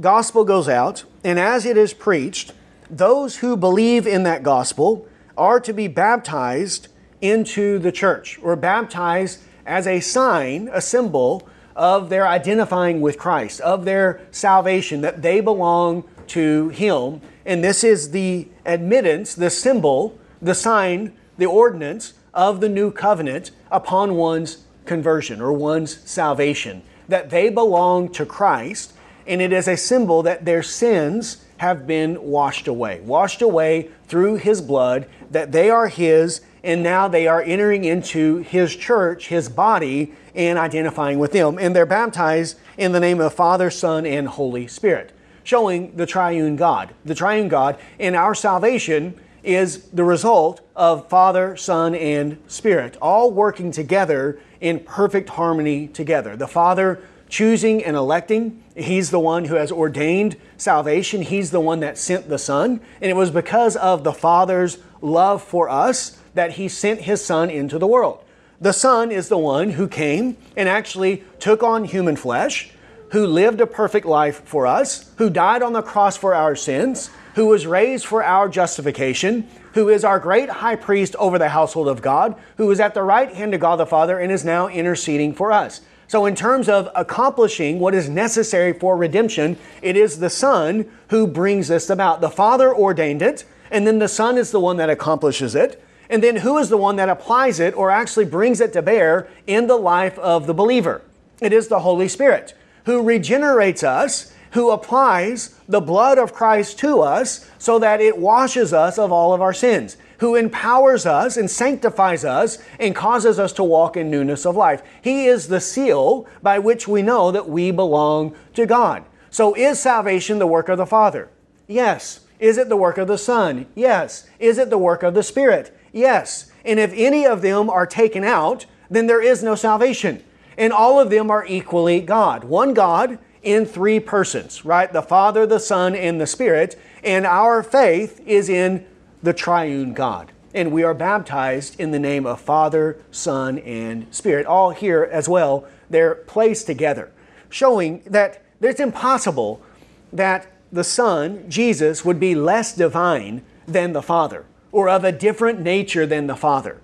gospel goes out and as it is preached, those who believe in that gospel are to be baptized into the church or baptized as a sign, a symbol of their identifying with Christ, of their salvation, that they belong to Him. And this is the admittance, the symbol, the sign, the ordinance of the new covenant upon one's conversion or one's salvation, that they belong to Christ, and it is a symbol that their sins have been washed away, washed away through His blood, that they are His, and now they are entering into His church, His body, and identifying with them. And they're baptized in the name of Father, Son, and Holy Spirit, showing the triune God. The triune God in our salvation is the result of Father, Son, and Spirit, all working together in perfect harmony together. The Father choosing and electing, He's the one who has ordained salvation, He's the one that sent the Son. And it was because of the Father's love for us that He sent His Son into the world. The Son is the one who came and actually took on human flesh, who lived a perfect life for us, who died on the cross for our sins who was raised for our justification, who is our great high priest over the household of God, who is at the right hand of God the Father and is now interceding for us. So, in terms of accomplishing what is necessary for redemption, it is the Son who brings this about. The Father ordained it, and then the Son is the one that accomplishes it. And then who is the one that applies it or actually brings it to bear in the life of the believer? It is the Holy Spirit who regenerates us who applies the blood of Christ to us so that it washes us of all of our sins, who empowers us and sanctifies us and causes us to walk in newness of life. He is the seal by which we know that we belong to God. So, is salvation the work of the Father? Yes. Is it the work of the Son? Yes. Is it the work of the Spirit? Yes. And if any of them are taken out, then there is no salvation. And all of them are equally God. One God in three persons, right? The Father, the Son, and the Spirit. And our faith is in the triune God. And we are baptized in the name of Father, Son, and Spirit. All here as well, they're placed together, showing that it's impossible that the Son, Jesus, would be less divine than the Father, or of a different nature than the Father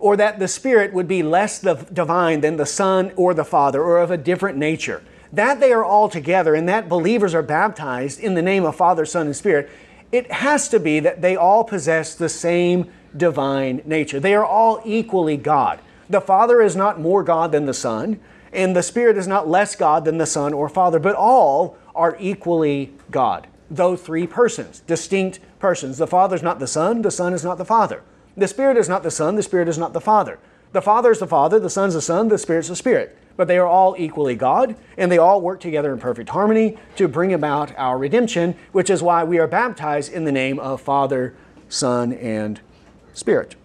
or that the Spirit would be less divine than the Son or the Father, or of a different nature that they are all together and that believers are baptized in the name of Father, Son, and Spirit, it has to be that they all possess the same divine nature. They are all equally God. The Father is not more God than the Son, and the Spirit is not less God than the Son or Father, but all are equally God, though three persons, distinct persons. The Father is not the Son, the Son is not the Father. The Spirit is not the Son, the Spirit is not the Father. The Father is the Father, the Son is the Son, the Spirit is the Spirit but they are all equally God, and they all work together in perfect harmony to bring about our redemption, which is why we are baptized in the name of Father, Son, and Spirit.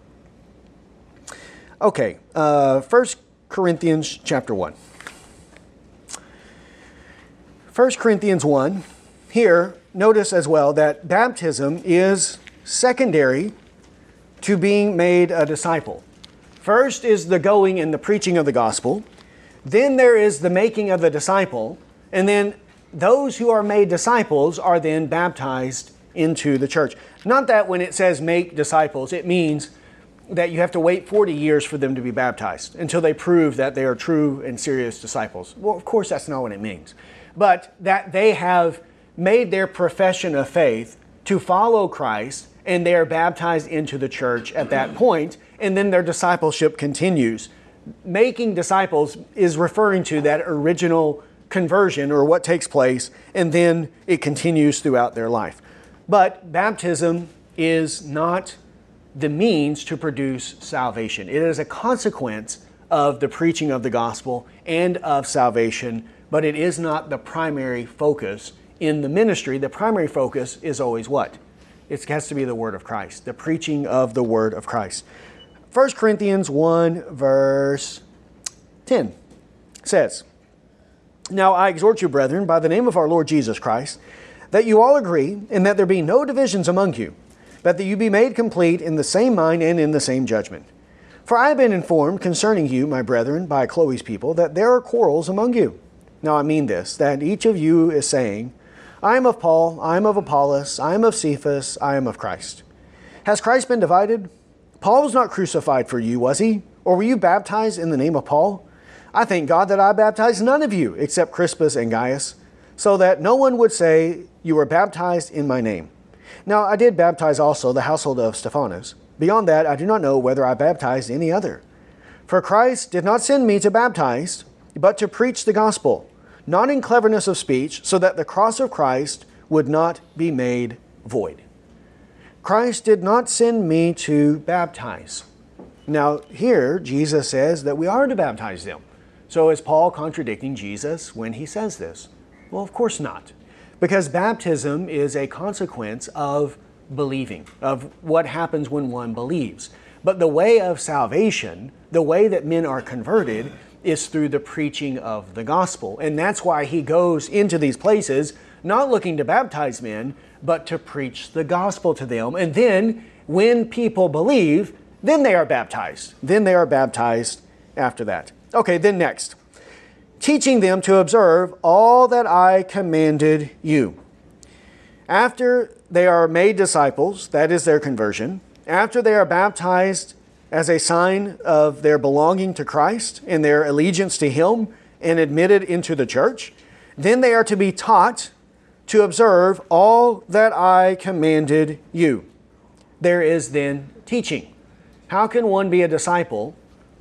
Okay, uh, 1 Corinthians chapter 1. 1 Corinthians 1, here, notice as well that baptism is secondary to being made a disciple. First is the going and the preaching of the gospel. Then there is the making of the disciple, and then those who are made disciples are then baptized into the church. Not that when it says make disciples, it means that you have to wait 40 years for them to be baptized until they prove that they are true and serious disciples. Well, of course, that's not what it means. But that they have made their profession of faith to follow Christ and they are baptized into the church at that point, and then their discipleship continues making disciples is referring to that original conversion or what takes place, and then it continues throughout their life. But baptism is not the means to produce salvation, it is a consequence of the preaching of the gospel and of salvation, but it is not the primary focus in the ministry. The primary focus is always what? It has to be the word of Christ, the preaching of the word of Christ. 1 Corinthians 1, verse 10 says, Now I exhort you, brethren, by the name of our Lord Jesus Christ, that you all agree, and that there be no divisions among you, but that you be made complete in the same mind and in the same judgment. For I have been informed concerning you, my brethren, by Chloe's people, that there are quarrels among you. Now I mean this, that each of you is saying, I am of Paul, I am of Apollos, I am of Cephas, I am of Christ. Has Christ been divided? Paul was not crucified for you, was he? Or were you baptized in the name of Paul? I thank God that I baptized none of you except Crispus and Gaius, so that no one would say you were baptized in my name. Now I did baptize also the household of Stephanas. Beyond that, I do not know whether I baptized any other. For Christ did not send me to baptize, but to preach the gospel, not in cleverness of speech, so that the cross of Christ would not be made void. Christ did not send me to baptize. Now, here, Jesus says that we are to baptize them. So, is Paul contradicting Jesus when he says this? Well, of course not. Because baptism is a consequence of believing, of what happens when one believes. But the way of salvation, the way that men are converted, is through the preaching of the gospel. And that's why he goes into these places, not looking to baptize men, but to preach the gospel to them. And then, when people believe, then they are baptized. Then they are baptized after that. Okay, then next teaching them to observe all that I commanded you. After they are made disciples, that is their conversion, after they are baptized as a sign of their belonging to Christ and their allegiance to Him and admitted into the church, then they are to be taught to observe all that I commanded you. There is then teaching. How can one be a disciple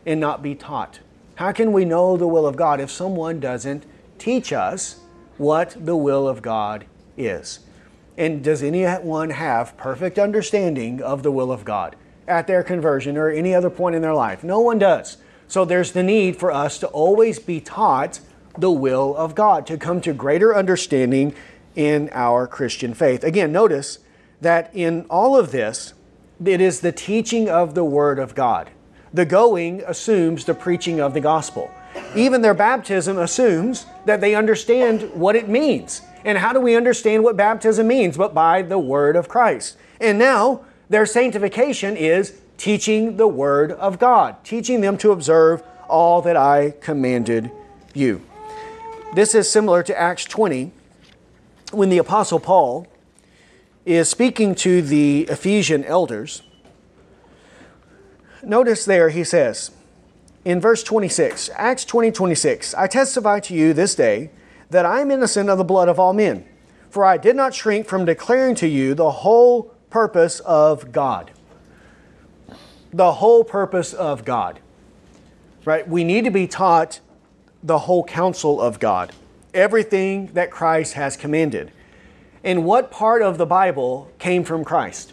and not be taught? How can we know the will of God if someone doesn't teach us what the will of God is? And does anyone have perfect understanding of the will of God at their conversion or any other point in their life? No one does. So there's the need for us to always be taught the will of God, to come to greater understanding in our Christian faith. Again, notice that in all of this, it is the teaching of the Word of God. The going assumes the preaching of the gospel. Even their baptism assumes that they understand what it means. And how do we understand what baptism means? But by the word of Christ. And now their sanctification is teaching the word of God, teaching them to observe all that I commanded you. This is similar to Acts 20 when the Apostle Paul is speaking to the Ephesian elders notice there he says in verse 26, Acts 20 26, I testify to you this day that I am innocent of the blood of all men, for I did not shrink from declaring to you the whole purpose of God. The whole purpose of God. Right? We need to be taught the whole counsel of God, everything that Christ has commanded. And what part of the Bible came from Christ?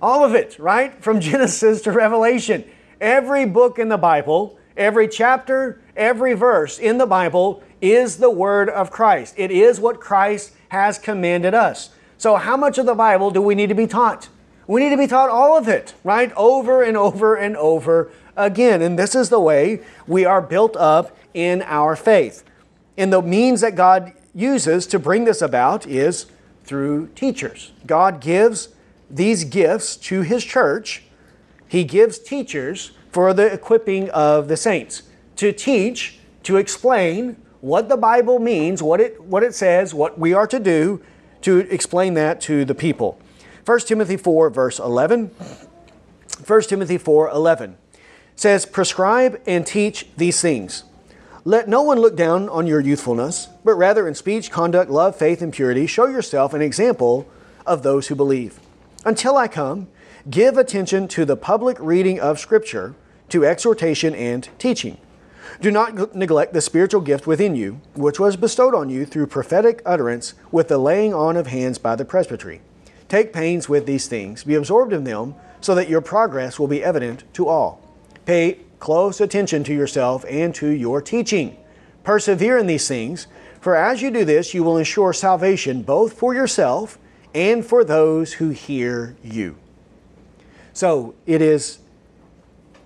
All of it, right? From *laughs* Genesis to Revelation. Every book in the Bible, every chapter, every verse in the Bible is the Word of Christ. It is what Christ has commanded us. So, how much of the Bible do we need to be taught? We need to be taught all of it, right? Over and over and over again. And this is the way we are built up in our faith. And the means that God uses to bring this about is through teachers. God gives these gifts to his church, he gives teachers for the equipping of the saints to teach, to explain what the Bible means, what it, what it says, what we are to do, to explain that to the people. 1 Timothy 4, verse 11. 1 Timothy 4, 11 says, Prescribe and teach these things. Let no one look down on your youthfulness, but rather in speech, conduct, love, faith, and purity, show yourself an example of those who believe. Until I come, give attention to the public reading of Scripture, to exhortation and teaching. Do not neglect the spiritual gift within you, which was bestowed on you through prophetic utterance with the laying on of hands by the presbytery. Take pains with these things, be absorbed in them, so that your progress will be evident to all. Pay close attention to yourself and to your teaching. Persevere in these things, for as you do this, you will ensure salvation both for yourself and for those who hear you. So it is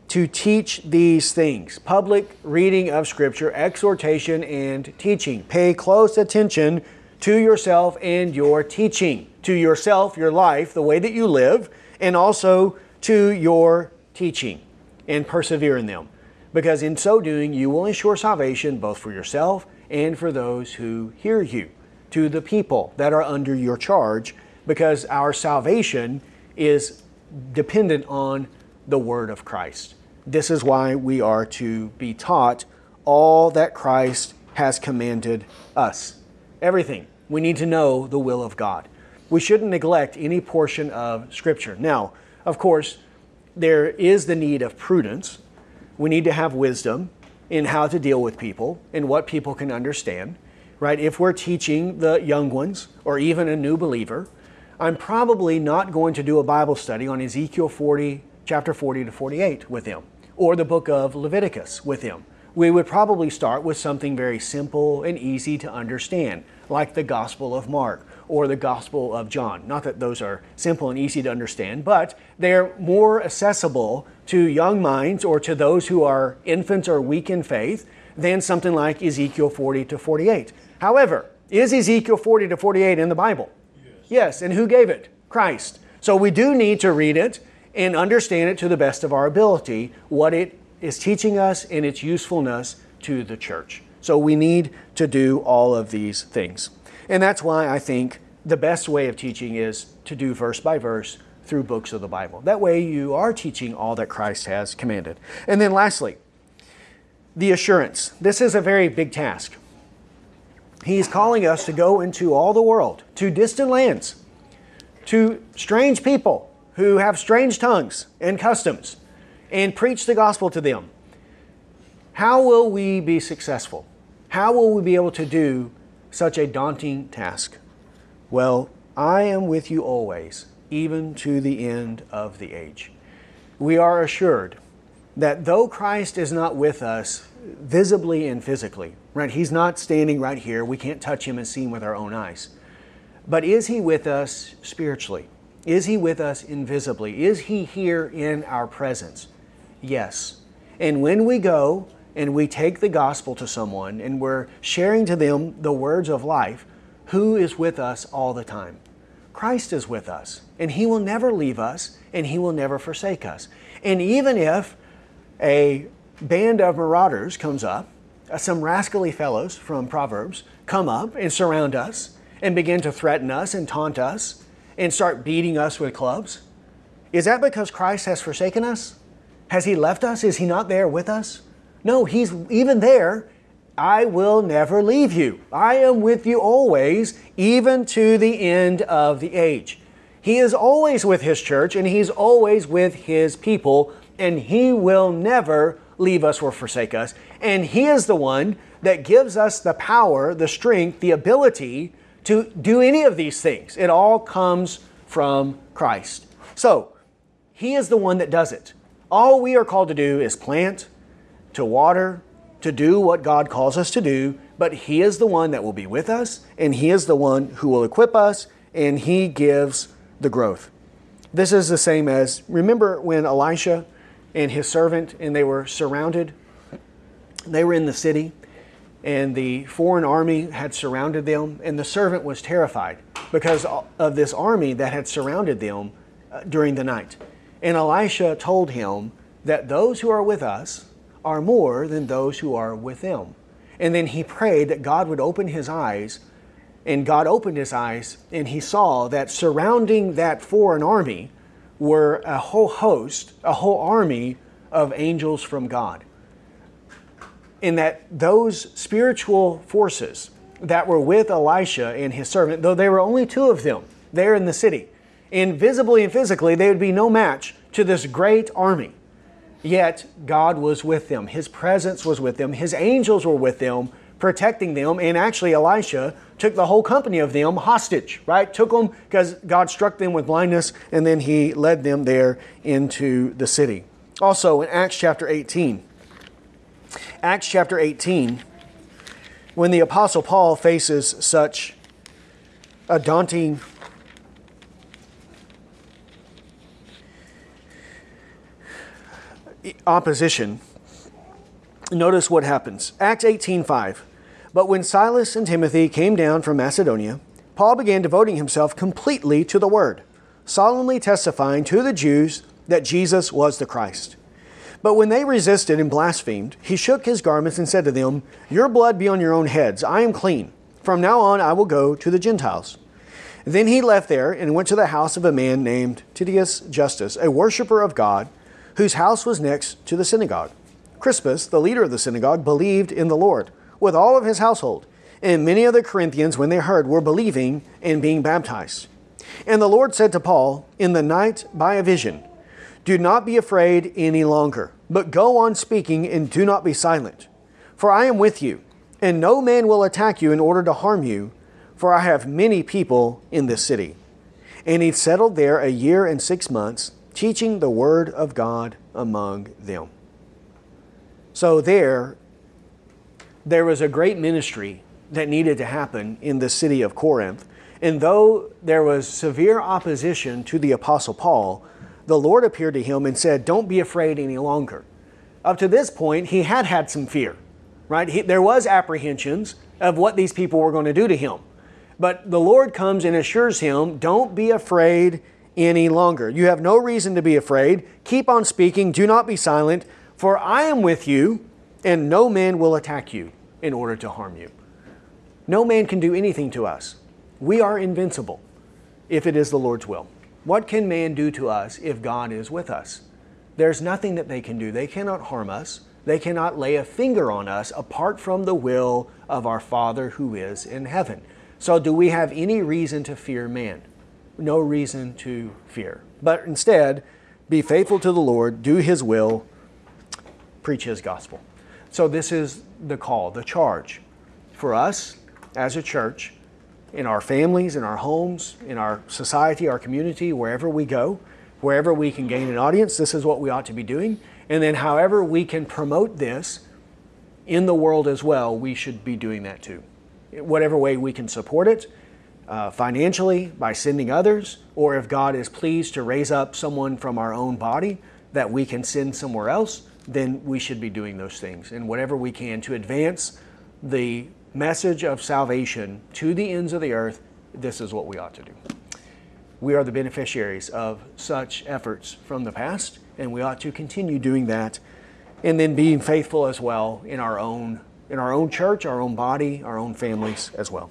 to teach these things public reading of Scripture, exhortation, and teaching. Pay close attention to yourself and your teaching, to yourself, your life, the way that you live, and also to your teaching, and persevere in them. Because in so doing, you will ensure salvation both for yourself and for those who hear you, to the people that are under your charge, because our salvation is dependent on the word of Christ. This is why we are to be taught all that Christ has commanded us. Everything. We need to know the will of God. We shouldn't neglect any portion of Scripture. Now, of course, there is the need of prudence. We need to have wisdom in how to deal with people and what people can understand, right? If we're teaching the young ones or even a new believer, I'm probably not going to do a Bible study on Ezekiel 40, chapter 40 to 48 with them, or the book of Leviticus with them. We would probably start with something very simple and easy to understand, like the Gospel of Mark or the Gospel of John. Not that those are simple and easy to understand, but they're more accessible to young minds or to those who are infants or weak in faith than something like Ezekiel 40 to 48. However, is Ezekiel 40 to 48 in the Bible? Yes. yes. And who gave it? Christ. So we do need to read it and understand it to the best of our ability, what it is teaching us and its usefulness to the church. So we need to do all of these things. And that's why I think the best way of teaching is to do verse by verse through books of the Bible. That way you are teaching all that Christ has commanded. And then lastly, the assurance. This is a very big task. He's calling us to go into all the world, to distant lands, to strange people who have strange tongues and customs, and preach the gospel to them. How will we be successful? How will we be able to do such a daunting task? Well, I am with you always, even to the end of the age. We are assured that though Christ is not with us visibly and physically, right? He's not standing right here. We can't touch him and see him with our own eyes. But is he with us spiritually? Is he with us invisibly? Is he here in our presence? Yes. And when we go and we take the gospel to someone and we're sharing to them the words of life, who is with us all the time? Christ is with us, and He will never leave us, and He will never forsake us. And even if a band of marauders comes up, uh, some rascally fellows from Proverbs come up and surround us and begin to threaten us and taunt us and start beating us with clubs, is that because Christ has forsaken us? Has He left us? Is He not there with us? No, He's even there. I will never leave you. I am with you always, even to the end of the age. He is always with His church and He's always with His people, and He will never leave us or forsake us. And He is the one that gives us the power, the strength, the ability to do any of these things. It all comes from Christ. So, He is the one that does it. All we are called to do is plant, to water, to do what God calls us to do, but He is the one that will be with us, and He is the one who will equip us, and He gives the growth. This is the same as remember when Elisha and his servant and they were surrounded. They were in the city, and the foreign army had surrounded them, and the servant was terrified because of this army that had surrounded them uh, during the night. And Elisha told him that those who are with us are more than those who are with them. And then he prayed that God would open his eyes, and God opened his eyes, and he saw that surrounding that foreign army were a whole host, a whole army of angels from God. In that those spiritual forces that were with Elisha and his servant, though there were only two of them there in the city, invisibly and physically, they would be no match to this great army. Yet God was with them. His presence was with them. His angels were with them, protecting them. And actually, Elisha took the whole company of them hostage, right? Took them because God struck them with blindness, and then he led them there into the city. Also, in Acts chapter 18, Acts chapter 18, when the Apostle Paul faces such a daunting opposition, notice what happens. Acts 18:5. But when Silas and Timothy came down from Macedonia, Paul began devoting himself completely to the word, solemnly testifying to the Jews that Jesus was the Christ. But when they resisted and blasphemed, he shook his garments and said to them, Your blood be on your own heads. I am clean. From now on I will go to the Gentiles. Then he left there and went to the house of a man named Titius Justus, a worshiper of God, whose house was next to the synagogue. Crispus, the leader of the synagogue, believed in the Lord with all of his household, and many of the Corinthians, when they heard, were believing and being baptized. And the Lord said to Paul in the night by a vision, Do not be afraid any longer, but go on speaking and do not be silent. For I am with you, and no man will attack you in order to harm you, for I have many people in this city. And he settled there a year and six months, teaching the word of God among them. So there, there was a great ministry that needed to happen in the city of Corinth. And though there was severe opposition to the Apostle Paul, the Lord appeared to him and said, Don't be afraid any longer. Up to this point, he had had some fear, right? He, there was apprehensions of what these people were going to do to him. But the Lord comes and assures him, Don't be afraid any longer. You have no reason to be afraid. Keep on speaking. Do not be silent. For I am with you, and no man will attack you in order to harm you. No man can do anything to us. We are invincible if it is the Lord's will. What can man do to us if God is with us? There's nothing that they can do. They cannot harm us. They cannot lay a finger on us apart from the will of our Father who is in heaven. So, do we have any reason to fear man? No reason to fear. But instead, be faithful to the Lord, do His will, preach His gospel. So, this is the call, the charge for us as a church, in our families, in our homes, in our society, our community, wherever we go, wherever we can gain an audience, this is what we ought to be doing. And then, however, we can promote this in the world as well, we should be doing that too. Whatever way we can support it, uh, financially, by sending others, or if God is pleased to raise up someone from our own body that we can send somewhere else, then we should be doing those things and whatever we can to advance the message of salvation to the ends of the earth. This is what we ought to do. We are the beneficiaries of such efforts from the past, and we ought to continue doing that and then being faithful as well in our own in our own church, our own body, our own families as well.